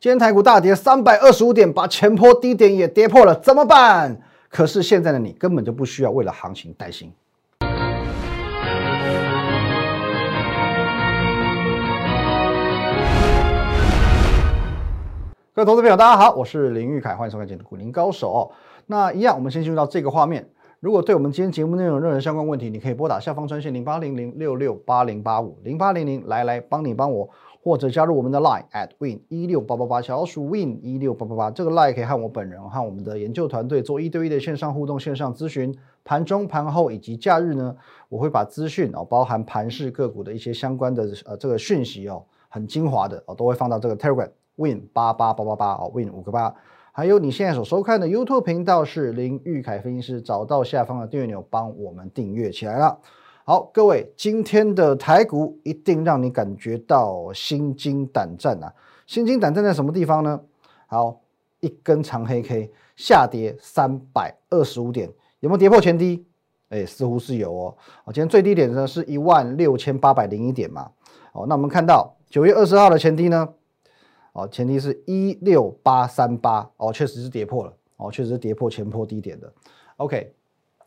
今天台股大跌三百二十五点，把前波低点也跌破了，怎么办？可是现在的你根本就不需要为了行情担心。各位投资朋友，大家好，我是林玉凯，欢迎收看今天的股林高手。那一样，我们先进入到这个画面。如果对我们今天节目内容有任何相关问题，你可以拨打下方专线零八零零六六八零八五零八零零来来帮你帮我，或者加入我们的 Line at win 一六八八八小鼠 win 一六八八八，这个 Line 可以和我本人和我们的研究团队做一对一的线上互动、线上咨询。盘中、盘后以及假日呢，我会把资讯哦，包含盘市个股的一些相关的呃这个讯息哦，很精华的哦，都会放到这个 Telegram win 八八八八八哦 win 五个八。还有你现在所收看的 YouTube 频道是林玉凯分析师，找到下方的订阅钮，帮我们订阅起来了。好，各位，今天的台股一定让你感觉到心惊胆战啊！心惊胆战在什么地方呢？好，一根长黑 K 下跌三百二十五点，有没有跌破前低？哎，似乎是有哦。哦，今天最低点呢是一万六千八百零一点嘛。哦，那我们看到九月二十号的前低呢？哦，前提是一六八三八哦，确实是跌破了哦，确实是跌破前破低点的。OK，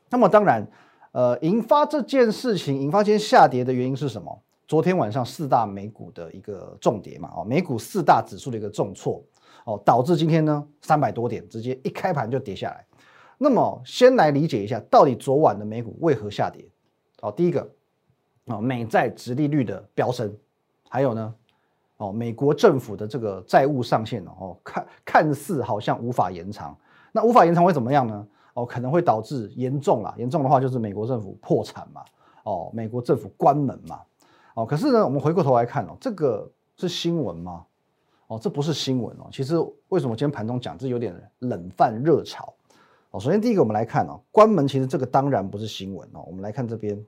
那么当然，呃，引发这件事情，引发今天下跌的原因是什么？昨天晚上四大美股的一个重跌嘛，哦，美股四大指数的一个重挫哦，导致今天呢三百多点直接一开盘就跌下来。那么先来理解一下，到底昨晚的美股为何下跌？哦，第一个哦，美债直利率的飙升，还有呢？哦，美国政府的这个债务上限哦，看看似好像无法延长，那无法延长会怎么样呢？哦，可能会导致严重啊，严重的话就是美国政府破产嘛，哦，美国政府关门嘛，哦，可是呢，我们回过头来看哦，这个是新闻吗？哦，这不是新闻哦。其实为什么今天盘中讲这有点冷饭热炒？哦，首先第一个我们来看哦，关门其实这个当然不是新闻哦。我们来看这边，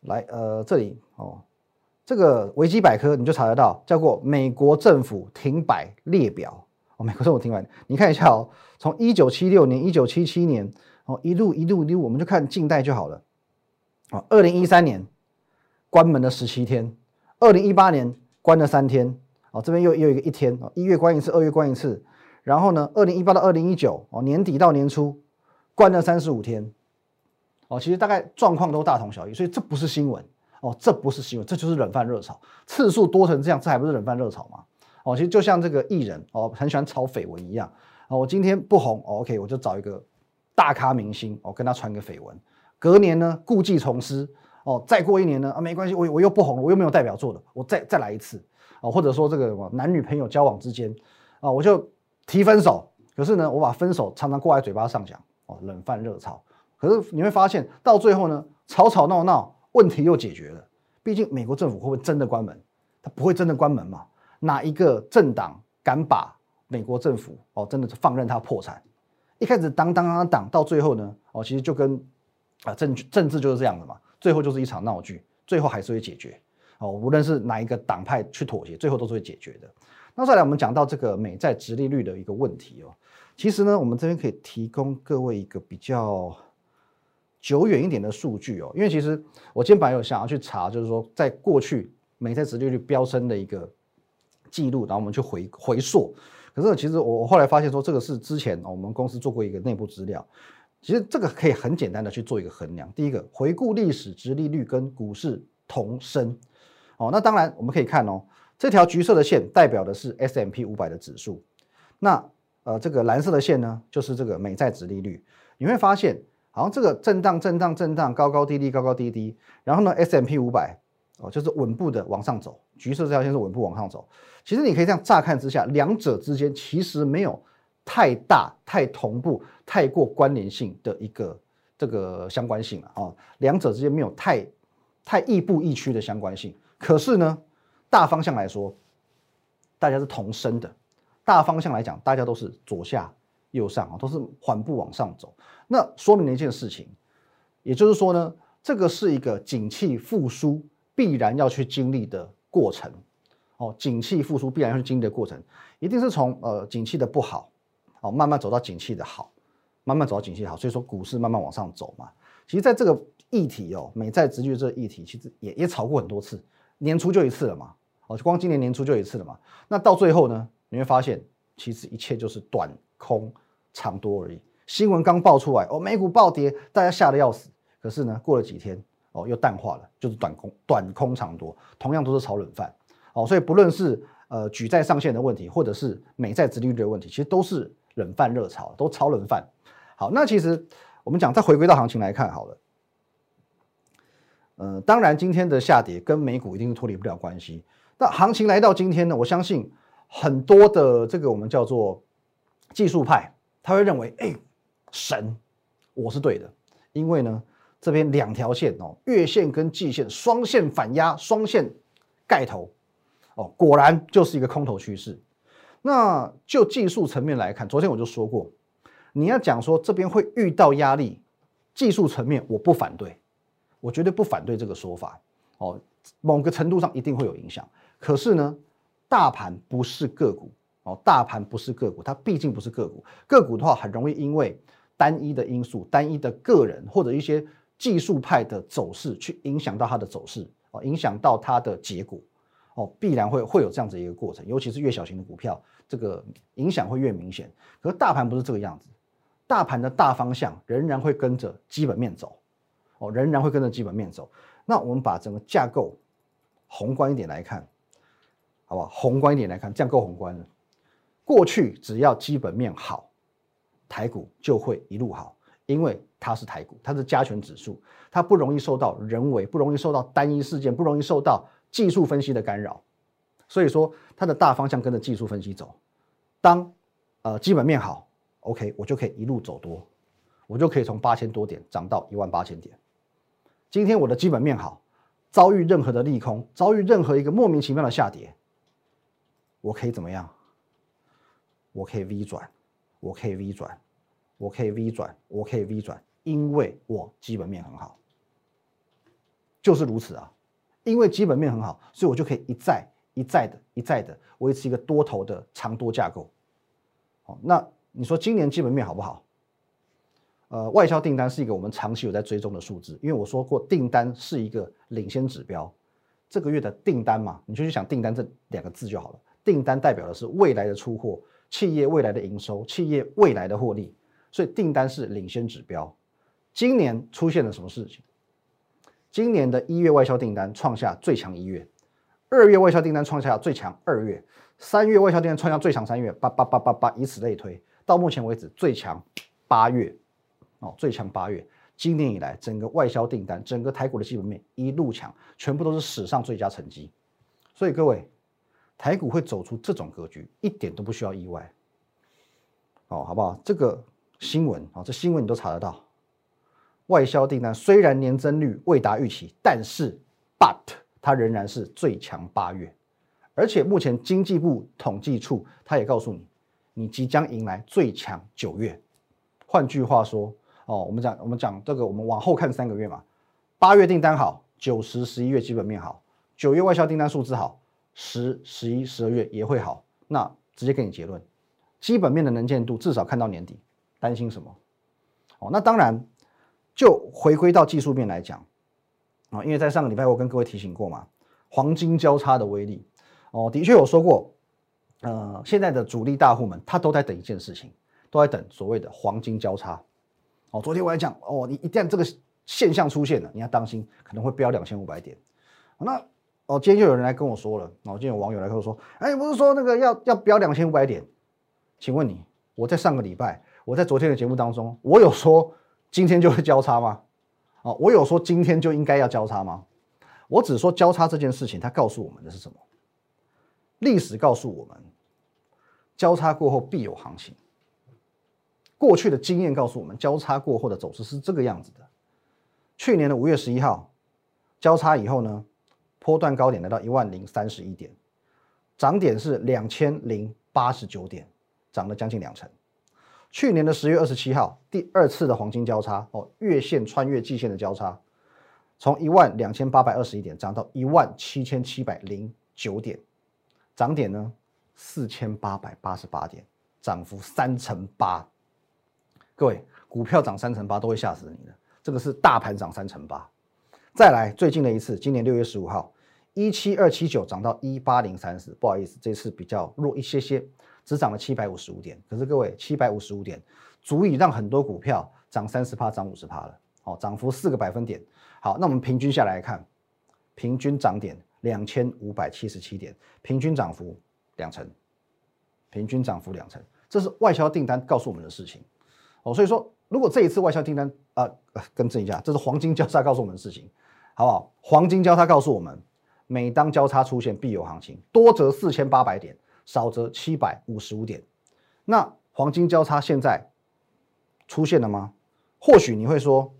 来呃这里哦。这个维基百科你就查得到，叫做美国政府停摆列表哦。美国政府听完，你看一下哦，从一九七六年、一九七七年哦，一路一路一路，我们就看近代就好了。哦，二零一三年关门了十七天，二零一八年关了三天，哦，这边又又一个一天哦，一月关一次，二月关一次，然后呢，二零一八到二零一九哦，年底到年初关了三十五天，哦，其实大概状况都大同小异，所以这不是新闻。哦，这不是新闻，这就是冷饭热炒，次数多成这样，这还不是冷饭热炒吗？哦，其实就像这个艺人哦，很喜欢炒绯闻一样。哦，我今天不红，OK，我就找一个大咖明星，哦，跟他传个绯闻。隔年呢，故技重施，哦，再过一年呢，啊，没关系，我我又不红，我又没有代表作的，我再再来一次。哦，或者说这个什么男女朋友交往之间，啊，我就提分手，可是呢，我把分手常常挂在嘴巴上讲，哦，冷饭热炒。可是你会发现，到最后呢，吵吵闹闹。问题又解决了，毕竟美国政府会不会真的关门？他不会真的关门嘛？哪一个政党敢把美国政府哦真的是放任它破产？一开始当当当当，到最后呢哦，其实就跟啊政政治就是这样的嘛，最后就是一场闹剧，最后还是会解决哦。无论是哪一个党派去妥协，最后都是会解决的。那再来，我们讲到这个美债直利率的一个问题哦，其实呢，我们这边可以提供各位一个比较。久远一点的数据哦，因为其实我今天本来有想要去查，就是说在过去美债殖利率飙升的一个记录，然后我们去回回溯。可是其实我我后来发现说，这个是之前我们公司做过一个内部资料，其实这个可以很简单的去做一个衡量。第一个，回顾历史殖利率跟股市同升哦。那当然我们可以看哦，这条橘色的线代表的是 S M P 五百的指数，那呃这个蓝色的线呢，就是这个美债殖利率。你会发现。好像这个震荡、震荡、震荡，高高低低，高高低低。然后呢，S M P 五百哦，就是稳步的往上走。橘色这条线是稳步往上走。其实你可以这样乍看之下，两者之间其实没有太大、太同步、太过关联性的一个这个相关性了啊。两者之间没有太太亦步亦趋的相关性。可是呢，大方向来说，大家是同升的。大方向来讲，大家都是左下。右上啊，都是缓步往上走，那说明了一件事情，也就是说呢，这个是一个景气复苏必然要去经历的过程哦，景气复苏必然要去经历的过程，一定是从呃景气的不好哦，慢慢走到景气的好，慢慢走到景气好，所以说股市慢慢往上走嘛。其实，在这个议题哦，美债直率这个议题，其实也也炒过很多次，年初就一次了嘛，哦，光今年年初就一次了嘛，那到最后呢，你会发现其实一切就是短空长多而已。新闻刚爆出来，哦，美股暴跌，大家吓得要死。可是呢，过了几天，哦，又淡化了，就是短空短空长多，同样都是炒冷饭。哦，所以不论是呃举债上限的问题，或者是美债殖利率的问题，其实都是冷饭热炒，都炒冷饭。好，那其实我们讲再回归到行情来看好了。呃，当然今天的下跌跟美股一定是脱离不了关系。那行情来到今天呢，我相信很多的这个我们叫做技术派，他会认为，哎。神，我是对的，因为呢，这边两条线哦，月线跟季线双线反压，双线盖头，哦，果然就是一个空头趋势。那就技术层面来看，昨天我就说过，你要讲说这边会遇到压力，技术层面我不反对，我绝对不反对这个说法。哦，某个程度上一定会有影响，可是呢，大盘不是个股哦，大盘不是个股，它毕竟不是个股，个股的话很容易因为。单一的因素、单一的个人或者一些技术派的走势，去影响到它的走势哦，影响到它的结果哦，必然会会有这样子一个过程。尤其是越小型的股票，这个影响会越明显。可是大盘不是这个样子，大盘的大方向仍然会跟着基本面走哦，仍然会跟着基本面走。那我们把整个架构宏观一点来看，好不好？宏观一点来看，这样够宏观了。过去只要基本面好。台股就会一路好，因为它是台股，它是加权指数，它不容易受到人为，不容易受到单一事件，不容易受到技术分析的干扰，所以说它的大方向跟着技术分析走。当呃基本面好，OK，我就可以一路走多，我就可以从八千多点涨到一万八千点。今天我的基本面好，遭遇任何的利空，遭遇任何一个莫名其妙的下跌，我可以怎么样？我可以 V 转。我可以 V 转，我可以 V 转，我可以 V 转，因为我基本面很好，就是如此啊。因为基本面很好，所以我就可以一再一再的一再的维持一个多头的长多架构。好，那你说今年基本面好不好？呃，外销订单是一个我们长期有在追踪的数字，因为我说过订单是一个领先指标。这个月的订单嘛，你就去想订单这两个字就好了。订单代表的是未来的出货。企业未来的营收，企业未来的获利，所以订单是领先指标。今年出现了什么事情？今年的一月外销订单创下最强一月，二月外销订单创下最强二月，三月外销订单创下最强三月，八八八八八，以此类推，到目前为止最强八月，哦，最强八月。今年以来，整个外销订单，整个台股的基本面一路强，全部都是史上最佳成绩。所以各位。台股会走出这种格局，一点都不需要意外，哦，好不好？这个新闻啊，这新闻你都查得到。外销订单虽然年增率未达预期，但是 but 它仍然是最强八月，而且目前经济部统计处他也告诉你，你即将迎来最强九月。换句话说，哦，我们讲我们讲这个，我们往后看三个月嘛，八月订单好，九十十一月基本面好，九月外销订单数字好。十、十一、十二月也会好，那直接给你结论，基本面的能见度至少看到年底，担心什么？哦，那当然就回归到技术面来讲啊，因为在上个礼拜我跟各位提醒过嘛，黄金交叉的威力哦，的确有说过，呃，现在的主力大户们他都在等一件事情，都在等所谓的黄金交叉。哦，昨天我还讲哦，你一旦这个现象出现了，你要当心可能会飙两千五百点，那。哦，今天就有人来跟我说了，哦，今天有网友来跟我说，哎，不是说那个要要飙两千五百点？请问你，我在上个礼拜，我在昨天的节目当中，我有说今天就会交叉吗？哦，我有说今天就应该要交叉吗？我只说交叉这件事情，它告诉我们的是什么？历史告诉我们，交叉过后必有行情。过去的经验告诉我们，交叉过后的走势是这个样子的。去年的五月十一号交叉以后呢？波段高点来到一万零三十一点，涨点是两千零八十九点，涨了将近两成。去年的十月二十七号，第二次的黄金交叉哦，月线穿越季线的交叉，从一万两千八百二十一点涨到一万七千七百零九点，涨点呢四千八百八十八点，涨幅三成八。各位，股票涨三成八都会吓死你的，这个是大盘涨三成八。再来最近的一次，今年六月十五号。一七二七九涨到一八零三四，不好意思，这次比较弱一些些，只涨了七百五十五点。可是各位，七百五十五点足以让很多股票涨三十趴、涨五十趴了，哦，涨幅四个百分点。好，那我们平均下来看，平均涨点两千五百七十七点，平均涨幅两成，平均涨幅两成，这是外销订单告诉我们的事情。哦，所以说，如果这一次外销订单啊，更正一下，这是黄金交叉告诉我们的事情，好不好？黄金交叉告诉我们。每当交叉出现，必有行情，多则四千八百点，少则七百五十五点。那黄金交叉现在出现了吗？或许你会说，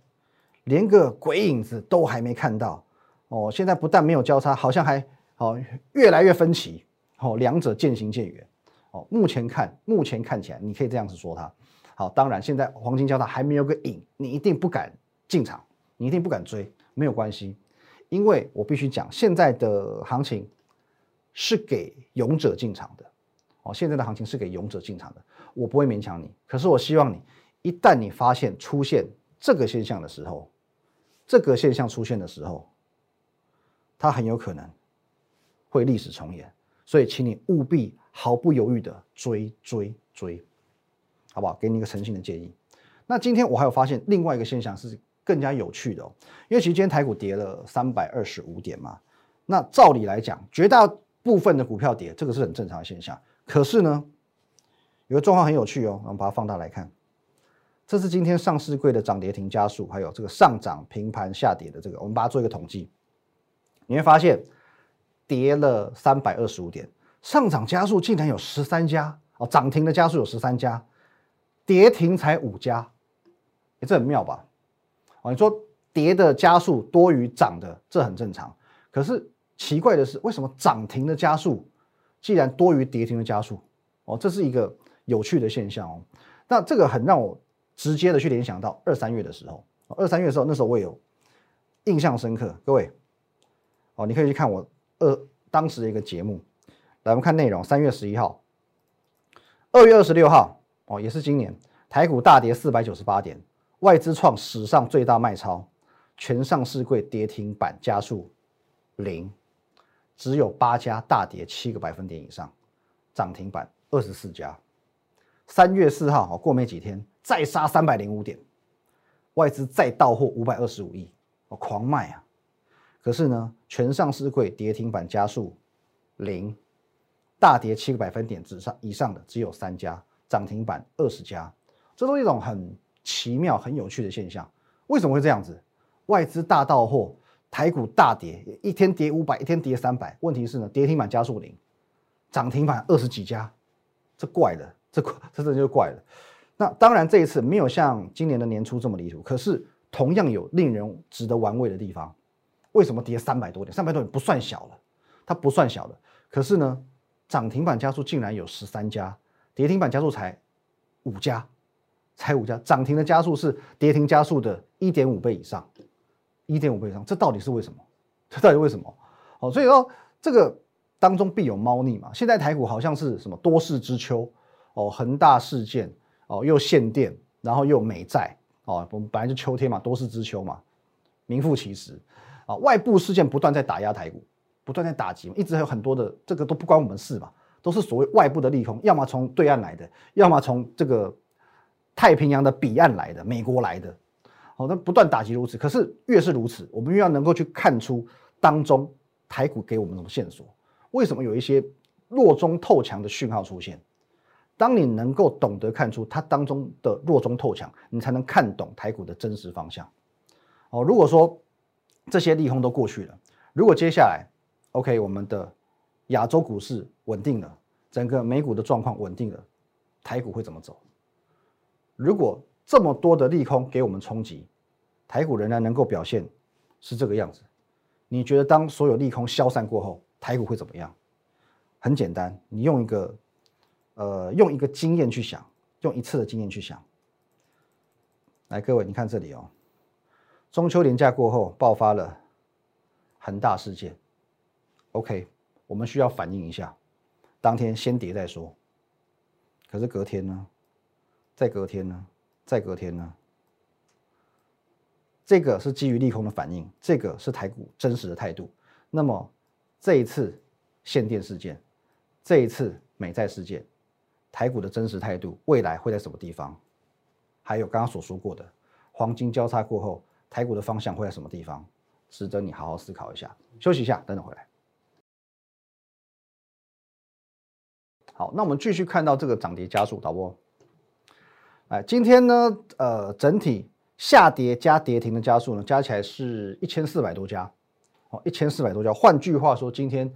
连个鬼影子都还没看到哦。现在不但没有交叉，好像还哦越来越分歧哦，两者渐行渐远哦。目前看，目前看起来，你可以这样子说它。好，当然现在黄金交叉还没有个影，你一定不敢进场，你一定不敢追，没有关系。因为我必须讲，现在的行情是给勇者进场的哦。现在的行情是给勇者进场的，我不会勉强你。可是我希望你，一旦你发现出现这个现象的时候，这个现象出现的时候，它很有可能会历史重演。所以，请你务必毫不犹豫的追追追，好不好？给你一个诚信的建议。那今天我还有发现另外一个现象是。更加有趣的哦，因为其实今天台股跌了三百二十五点嘛，那照理来讲，绝大部分的股票跌，这个是很正常的现象。可是呢，有个状况很有趣哦，我们把它放大来看，这是今天上市柜的涨跌停加速，还有这个上涨、平盘、下跌的这个，我们把它做一个统计，你会发现跌了三百二十五点，上涨加速竟然有十三家哦，涨停的加速有十三家，跌停才五家，哎，这很妙吧？你说跌的加速多于涨的，这很正常。可是奇怪的是，为什么涨停的加速既然多于跌停的加速？哦，这是一个有趣的现象哦。那这个很让我直接的去联想到二三月的时候，二三月的时候，那时候我有印象深刻。各位，哦，你可以去看我二当时的一个节目。来，我们看内容。三月十一号，二月二十六号，哦，也是今年台股大跌四百九十八点。外资创史上最大卖超，全上市柜跌停板加速零，只有八家大跌七个百分点以上，涨停板二十四家。三月四号，过没几天再杀三百零五点，外资再到货五百二十五亿，哦，狂卖啊！可是呢，全上市柜跌停板加速零，大跌七个百分点之上以上的只有三家，涨停板二十家，这都是一种很。奇妙、很有趣的现象，为什么会这样子？外资大到货，台股大跌，一天跌五百，一天跌三百。问题是呢，跌停板加速零，涨停板二十几家，这怪了，这 这这就怪了。那当然，这一次没有像今年的年初这么离谱，可是同样有令人值得玩味的地方。为什么跌三百多点？三百多点不算小了，它不算小的。可是呢，涨停板加速竟然有十三家，跌停板加速才五家。才五家涨停的加速是跌停加速的一点五倍以上，一点五倍以上，这到底是为什么？这到底为什么？哦，所以说这个当中必有猫腻嘛。现在台股好像是什么多事之秋哦，恒大事件哦，又限电，然后又美债哦，我们本来就秋天嘛，多事之秋嘛，名副其实啊。外部事件不断在打压台股，不断在打击，一直还有很多的这个都不关我们事嘛，都是所谓外部的利空，要么从对岸来的，要么从这个。太平洋的彼岸来的，美国来的，好，那不断打击如此。可是越是如此，我们越要能够去看出当中台股给我们什么线索？为什么有一些弱中透强的讯号出现？当你能够懂得看出它当中的弱中透强，你才能看懂台股的真实方向。哦，如果说这些利空都过去了，如果接下来 OK，我们的亚洲股市稳定了，整个美股的状况稳定了，台股会怎么走？如果这么多的利空给我们冲击，台股仍然能够表现是这个样子，你觉得当所有利空消散过后，台股会怎么样？很简单，你用一个呃用一个经验去想，用一次的经验去想。来，各位，你看这里哦，中秋连假过后爆发了恒大事件，OK，我们需要反应一下，当天先跌再说。可是隔天呢？再隔天呢？再隔天呢？这个是基于利空的反应，这个是台股真实的态度。那么这一次限电事件，这一次美债事件，台股的真实态度，未来会在什么地方？还有刚刚所说过的黄金交叉过后，台股的方向会在什么地方？值得你好好思考一下。休息一下，等等回来。好，那我们继续看到这个涨跌加速，导播。哎，今天呢，呃，整体下跌加跌停的加速呢，加起来是一千四百多家，哦，一千四百多家。换句话说，今天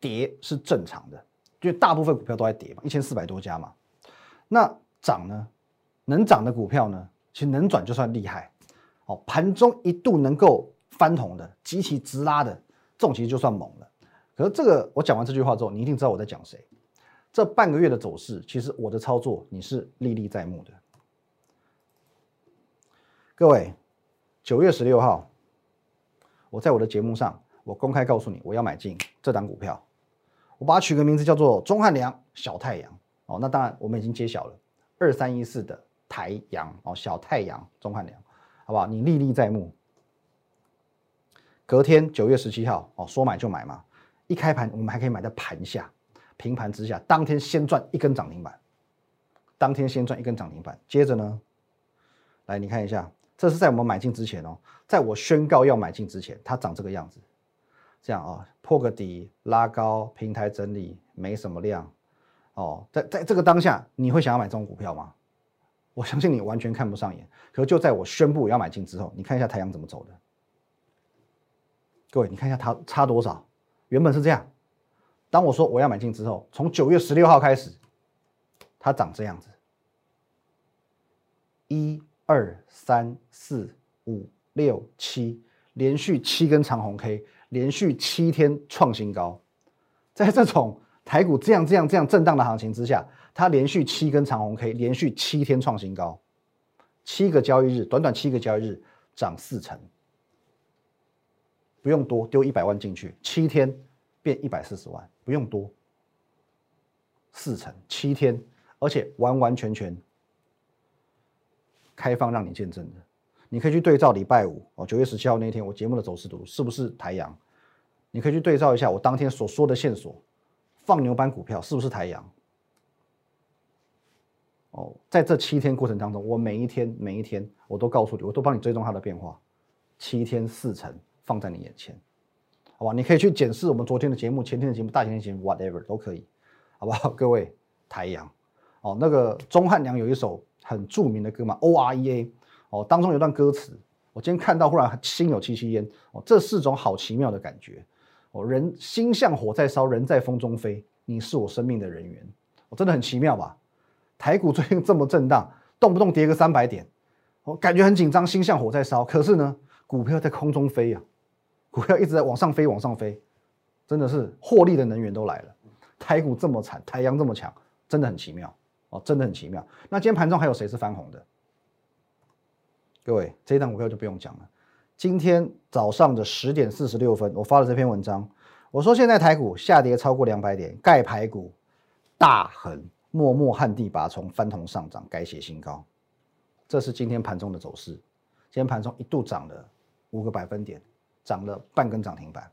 跌是正常的，因为大部分股票都在跌嘛，一千四百多家嘛。那涨呢，能涨的股票呢，其实能转就算厉害。哦，盘中一度能够翻红的，极其直拉的，这种其实就算猛了。可是这个，我讲完这句话之后，你一定知道我在讲谁。这半个月的走势，其实我的操作你是历历在目的。各位，九月十六号，我在我的节目上，我公开告诉你，我要买进这档股票，我把它取个名字叫做钟汉良小太阳哦。那当然，我们已经揭晓了二三一四的太阳哦，小太阳钟汉良，好不好？你历历在目。隔天九月十七号哦，说买就买嘛，一开盘我们还可以买在盘下。平盘之下，当天先赚一根涨停板，当天先赚一根涨停板。接着呢，来你看一下，这是在我们买进之前哦，在我宣告要买进之前，它长这个样子，这样啊，破个底拉高，平台整理，没什么量哦。在在这个当下，你会想要买这种股票吗？我相信你完全看不上眼。可就在我宣布要买进之后，你看一下太阳怎么走的。各位，你看一下它差多少？原本是这样。当我说我要买进之后，从九月十六号开始，它长这样子，一二三四五六七，连续七根长红 K，连续七天创新高。在这种台股这样这样这样震荡的行情之下，它连续七根长红 K，连续七天创新高，七个交易日，短短七个交易日涨四成，不用多，丢一百万进去，七天。变一百四十万，不用多，四成七天，而且完完全全开放让你见证的，你可以去对照礼拜五哦，九月十七号那天我节目的走势图是不是台阳？你可以去对照一下我当天所说的线索，放牛班股票是不是台阳？哦，在这七天过程当中，我每一天每一天我都告诉你，我都帮你追踪它的变化，七天四成放在你眼前。好吧，你可以去检视我们昨天的节目、前天的节目、大前天节目，whatever 都可以，好不好？各位，太阳哦，那个钟汉良有一首很著名的歌嘛，O R E A 哦，当中有段歌词，我今天看到忽然心有戚戚焉哦，这是种好奇妙的感觉哦，人心像火在烧，人在风中飞，你是我生命的人员，我真的很奇妙吧？台股最近这么震荡，动不动跌个三百点，我感觉很紧张，心像火在烧，可是呢，股票在空中飞呀。股票一直在往上飞，往上飞，真的是获利的能源都来了。台股这么惨，太阳这么强，真的很奇妙哦，真的很奇妙。那今天盘中还有谁是翻红的？各位，这一档股票就不用讲了。今天早上的十点四十六分，我发了这篇文章，我说现在台股下跌超过两百点，盖牌股大横默默旱地拔葱，翻红上涨，改写新高。这是今天盘中的走势。今天盘中一度涨了五个百分点。涨了半根涨停板，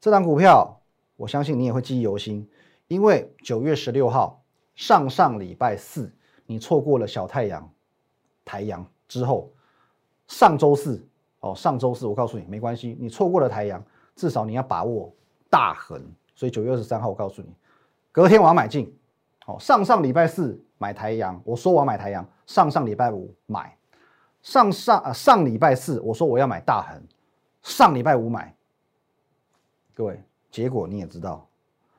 这档股票我相信你也会记忆犹新，因为九月十六号上上礼拜四你错过了小太阳、台阳之后，上周四哦，上周四我告诉你没关系，你错过了台阳，至少你要把握大横，所以九月二十三号我告诉你，隔天我要买进，哦，上上礼拜四买台阳，我说我要买台阳，上上礼拜五买，上上啊上礼拜四我说我要买大横。上礼拜五买，各位，结果你也知道，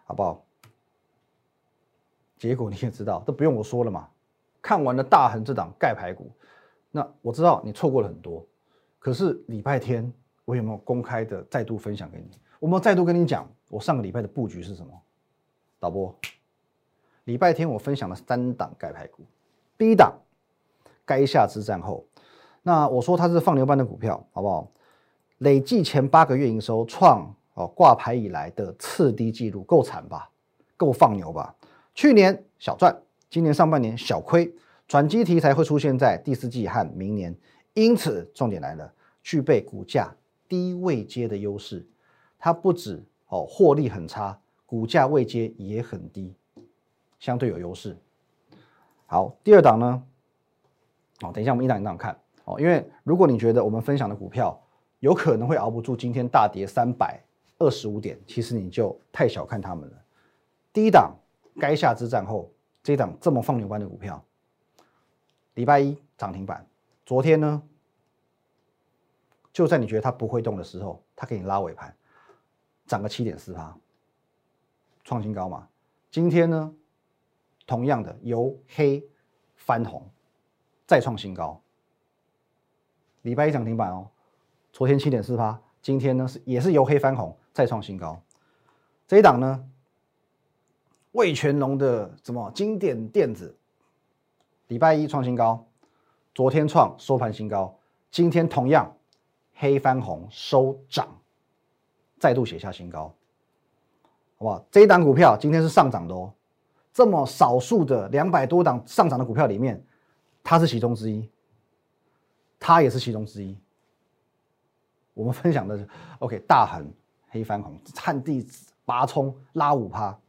好不好？结果你也知道，这不用我说了嘛。看完了大恒这档盖牌股，那我知道你错过了很多。可是礼拜天我有没有公开的再度分享给你？我们再度跟你讲，我上个礼拜的布局是什么？导播，礼拜天我分享了三档盖牌股，第一档垓下之战后，那我说它是放牛班的股票，好不好？累计前八个月营收创哦挂牌以来的次低纪录，够惨吧？够放牛吧？去年小赚，今年上半年小亏，转机题材会出现在第四季和明年，因此重点来了，具备股价低位接的优势，它不止哦，获利很差，股价位接也很低，相对有优势。好，第二档呢？哦，等一下我们一档一档看哦，因为如果你觉得我们分享的股票有可能会熬不住今天大跌三百二十五点，其实你就太小看他们了。第一档该下之战后，这一档这么放牛班的股票，礼拜一涨停板，昨天呢？就在你觉得它不会动的时候，它给你拉尾盘，涨个七点四八，创新高嘛。今天呢，同样的由黑翻红，再创新高。礼拜一涨停板哦，昨天七点四八，今天呢是也是由黑翻红，再创新高。这一档呢，魏全龙的什么经典电子，礼拜一创新高，昨天创收盘新高，今天同样。黑翻红收涨，再度写下新高，好不好？这一档股票今天是上涨的哦。这么少数的两百多档上涨的股票里面，它是其中之一，它也是其中之一。我们分享的是 OK，大恒黑翻红，旱地拔葱拉五趴，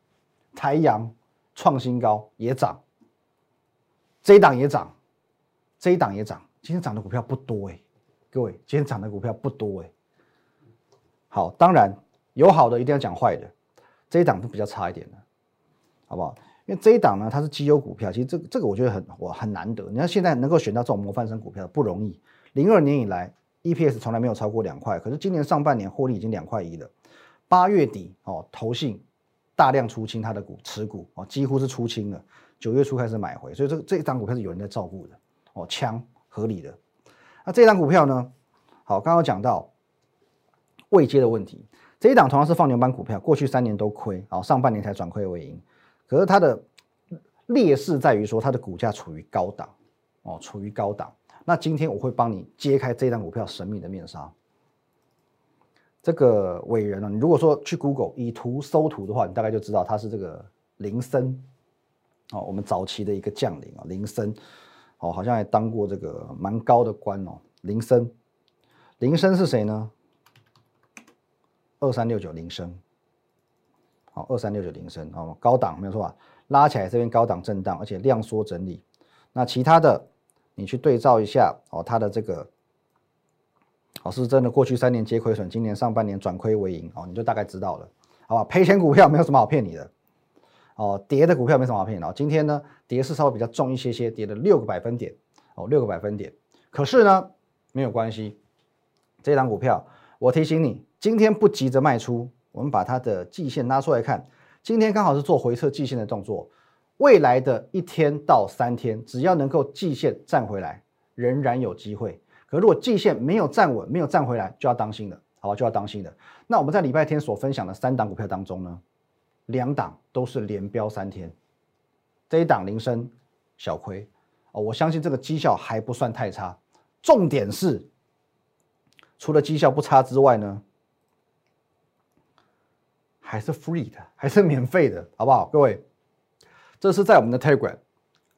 台阳创新高也涨，这一档也涨，这一档也涨。今天涨的股票不多哎。各位，今天涨的股票不多哎。好，当然有好的，一定要讲坏的。这一档是比较差一点的，好不好？因为这一档呢，它是绩优股票，其实这这个我觉得很我很难得。你看现在能够选到这种模范生股票不容易。零二年以来，EPS 从来没有超过两块，可是今年上半年获利已经两块一了。八月底哦，投信大量出清它的股持股哦，几乎是出清了。九月初开始买回，所以这这一张股票是有人在照顾的哦，枪合理的。那这张股票呢？好，刚刚讲到未接的问题，这一档同样是放牛班股票，过去三年都亏，好，上半年才转亏为盈。可是它的劣势在于说，它的股价处于高档，哦，处于高档。那今天我会帮你揭开这张股票神秘的面纱。这个伟人呢，你如果说去 Google 以图搜图的话，你大概就知道他是这个林森，哦，我们早期的一个将领啊，林森。哦，好像还当过这个蛮高的官哦。林森，林森是谁呢？二三六九林森，好，二三六九林森哦，高档没有错啊，拉起来这边高档震荡，而且量缩整理。那其他的你去对照一下哦，它的这个，哦是真的过去三年接亏损，今年上半年转亏为盈哦，你就大概知道了，好吧？赔钱股票没有什么好骗你的。哦，跌的股票没什么好骗的。今天呢，跌是稍微比较重一些些，跌了六个百分点。哦，六个百分点。可是呢，没有关系。这档股票，我提醒你，今天不急着卖出。我们把它的季线拉出来看，今天刚好是做回撤季线的动作。未来的一天到三天，只要能够季线站回来，仍然有机会。可如果季线没有站稳，没有站回来，就要当心了，好吧？就要当心了。那我们在礼拜天所分享的三档股票当中呢？两档都是连标三天，这一档铃声小亏哦，我相信这个绩效还不算太差。重点是，除了绩效不差之外呢，还是 free 的，还是免费的，好不好？各位，这是在我们的 Telegram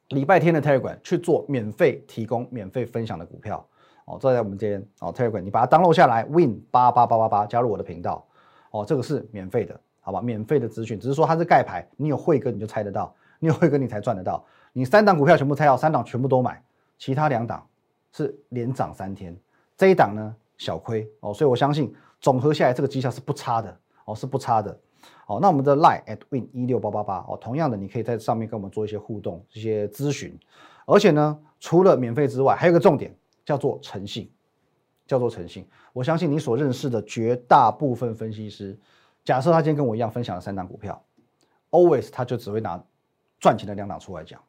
礼拜天的 Telegram 去做免费提供、免费分享的股票哦。坐在我们这边哦 Telegram，你把它 download 下来，Win 八八八八八，加入我的频道哦，这个是免费的。好吧，免费的资讯，只是说它是盖牌，你有慧哥你就猜得到，你有慧哥你才赚得到。你三档股票全部猜到，三档全部都买，其他两档是连涨三天，这一档呢小亏哦，所以我相信总合下来这个绩效是不差的哦，是不差的。哦，那我们的 line at win 一六八八八哦，同样的你可以在上面跟我们做一些互动、一些咨询，而且呢，除了免费之外，还有个重点叫做诚信，叫做诚信。我相信你所认识的绝大部分分析师。假设他今天跟我一样分享了三档股票，always 他就只会拿赚钱的两档出来讲。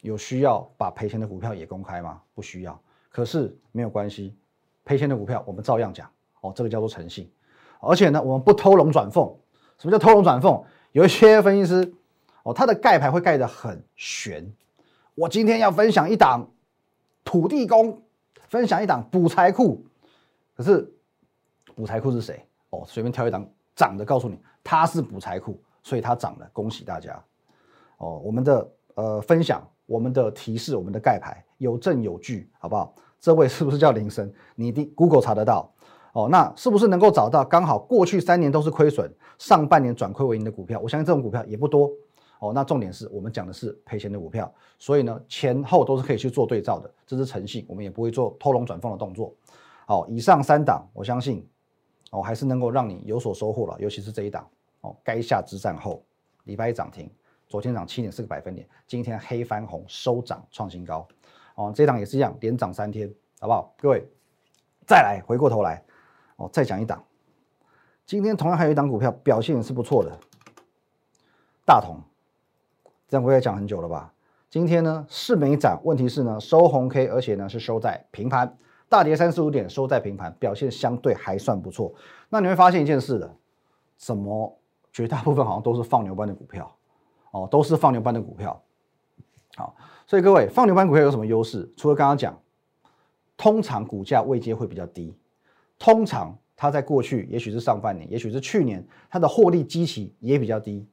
有需要把赔钱的股票也公开吗？不需要。可是没有关系，赔钱的股票我们照样讲。哦，这个叫做诚信。而且呢，我们不偷龙转凤。什么叫偷龙转凤？有一些分析师，哦，他的盖牌会盖得很悬。我今天要分享一档土地公，分享一档补财库。可是补财库是谁？哦，随便挑一档涨的，告诉你它是补财库，所以它涨了，恭喜大家。哦，我们的呃分享，我们的提示，我们的盖牌有证有据，好不好？这位是不是叫林森？你的 Google 查得到。哦，那是不是能够找到刚好过去三年都是亏损，上半年转亏为盈的股票？我相信这种股票也不多。哦，那重点是我们讲的是赔钱的股票，所以呢前后都是可以去做对照的，这是诚信，我们也不会做偷龙转凤的动作。好，以上三档，我相信哦还是能够让你有所收获了，尤其是这一档哦，该下之战后，礼拜一涨停，昨天涨七点四个百分点，今天黑翻红收涨创新高，哦，这档也是一样，连涨三天，好不好？各位再来回过头来哦，再讲一档，今天同样还有一档股票表现也是不错的，大同。这样我也讲很久了吧？今天呢是没涨，问题是呢收红 K，而且呢是收在平盘，大跌三十五点，收在平盘，表现相对还算不错。那你会发现一件事的，怎么绝大部分好像都是放牛班的股票哦，都是放牛班的股票。好，所以各位放牛班股票有什么优势？除了刚刚讲，通常股价位阶会比较低，通常它在过去也许是上半年，也许是去年，它的获利基期也比较低。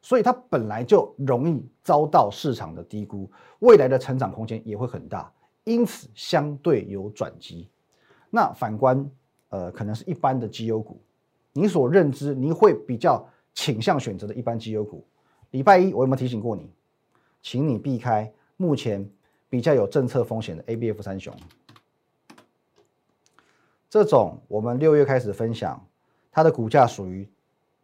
所以它本来就容易遭到市场的低估，未来的成长空间也会很大，因此相对有转机。那反观，呃，可能是一般的绩优股，你所认知你会比较倾向选择的一般绩优股。礼拜一我有没有提醒过你，请你避开目前比较有政策风险的 ABF 三雄。这种我们六月开始分享，它的股价属于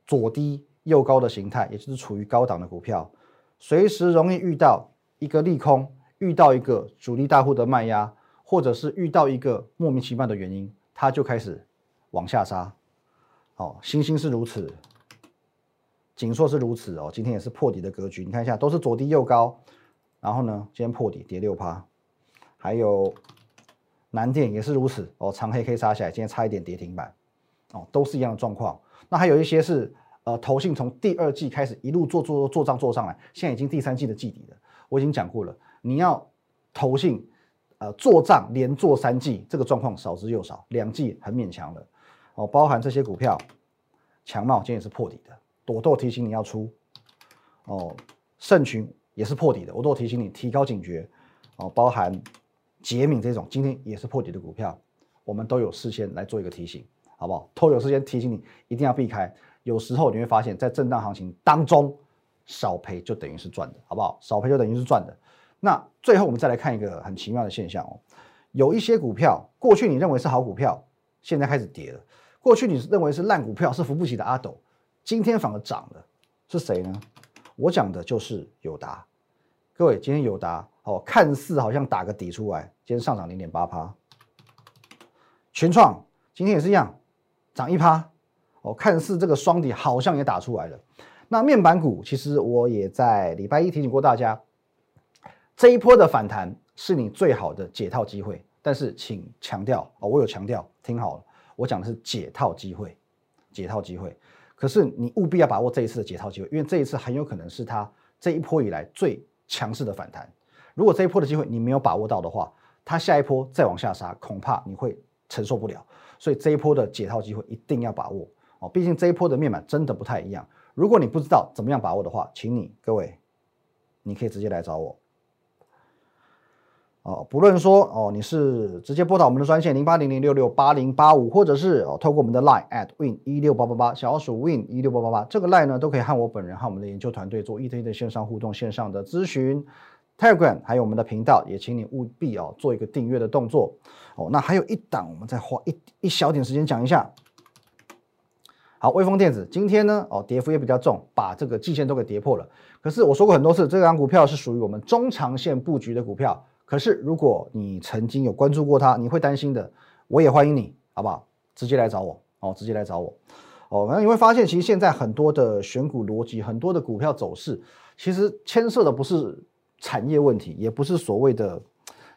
左低。又高的形态，也就是处于高档的股票，随时容易遇到一个利空，遇到一个主力大户的卖压，或者是遇到一个莫名其妙的原因，它就开始往下杀。哦，星星是如此，锦硕是如此哦，今天也是破底的格局。你看一下，都是左低右高，然后呢，今天破底跌六趴，还有南电也是如此哦，长黑黑杀下来，今天差一点跌停板，哦，都是一样的状况。那还有一些是。呃，投信从第二季开始一路做做做账做上来，现在已经第三季的季底了。我已经讲过了，你要投信呃做账连做三季，这个状况少之又少，两季很勉强了。哦，包含这些股票，强茂今天也是破底的，朵豆提醒你要出。哦，盛群也是破底的，我都提醒你提高警觉。哦，包含捷敏这种今天也是破底的股票，我们都有事先来做一个提醒，好不好？都有事先提醒你一定要避开。有时候你会发现，在震荡行情当中，少赔就等于是赚的，好不好？少赔就等于是赚的。那最后我们再来看一个很奇妙的现象哦，有一些股票，过去你认为是好股票，现在开始跌了；过去你认为是烂股票，是扶不起的阿斗，今天反而涨了，是谁呢？我讲的就是友达。各位，今天友达哦，看似好像打个底出来，今天上涨零点八趴。群创今天也是一样，涨一趴。哦，看似这个双底好像也打出来了。那面板股，其实我也在礼拜一提醒过大家，这一波的反弹是你最好的解套机会。但是请强调哦，我有强调，听好了，我讲的是解套机会，解套机会。可是你务必要把握这一次的解套机会，因为这一次很有可能是它这一波以来最强势的反弹。如果这一波的机会你没有把握到的话，它下一波再往下杀，恐怕你会承受不了。所以这一波的解套机会一定要把握。毕竟这一波的面板真的不太一样。如果你不知道怎么样把握的话，请你各位，你可以直接来找我。哦，不论说哦，你是直接拨打我们的专线零八零零六六八零八五，或者是哦透过我们的 Line at win 一六八八八小鼠 win 一六八八八这个 Line 呢，都可以和我本人和我们的研究团队做一对一的线上互动、线上的咨询。Telegram 还有我们的频道，也请你务必哦做一个订阅的动作。哦，那还有一档，我们再花一一小点时间讲一下。好，微风电子今天呢，哦，跌幅也比较重，把这个季线都给跌破了。可是我说过很多次，这张股票是属于我们中长线布局的股票。可是如果你曾经有关注过它，你会担心的，我也欢迎你，好不好？直接来找我，哦，直接来找我，哦，那你会发现，其实现在很多的选股逻辑，很多的股票走势，其实牵涉的不是产业问题，也不是所谓的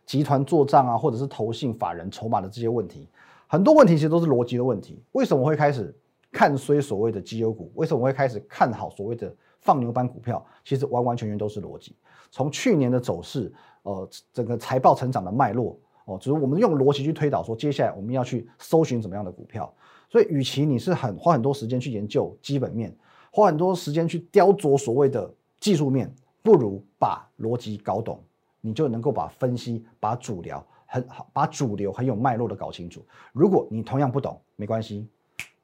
集团做账啊，或者是投信法人筹码的这些问题，很多问题其实都是逻辑的问题。为什么会开始？看衰所谓的绩优股，为什么会开始看好所谓的放牛班股票？其实完完全全都是逻辑。从去年的走势，呃，整个财报成长的脉络，哦，只是我们用逻辑去推导，说接下来我们要去搜寻怎么样的股票。所以，与其你是很花很多时间去研究基本面，花很多时间去雕琢所谓的技术面，不如把逻辑搞懂，你就能够把分析、把主流很好，把主流很有脉络的搞清楚。如果你同样不懂，没关系，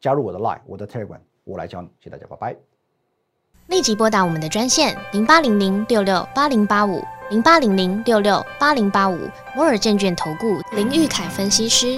加入我的 Line，我的 Telegram，我来教你。谢谢大家，拜拜。立即拨打我们的专线零八零零六六八零八五零八零零六六八零八五摩尔证券投顾林玉凯分析师。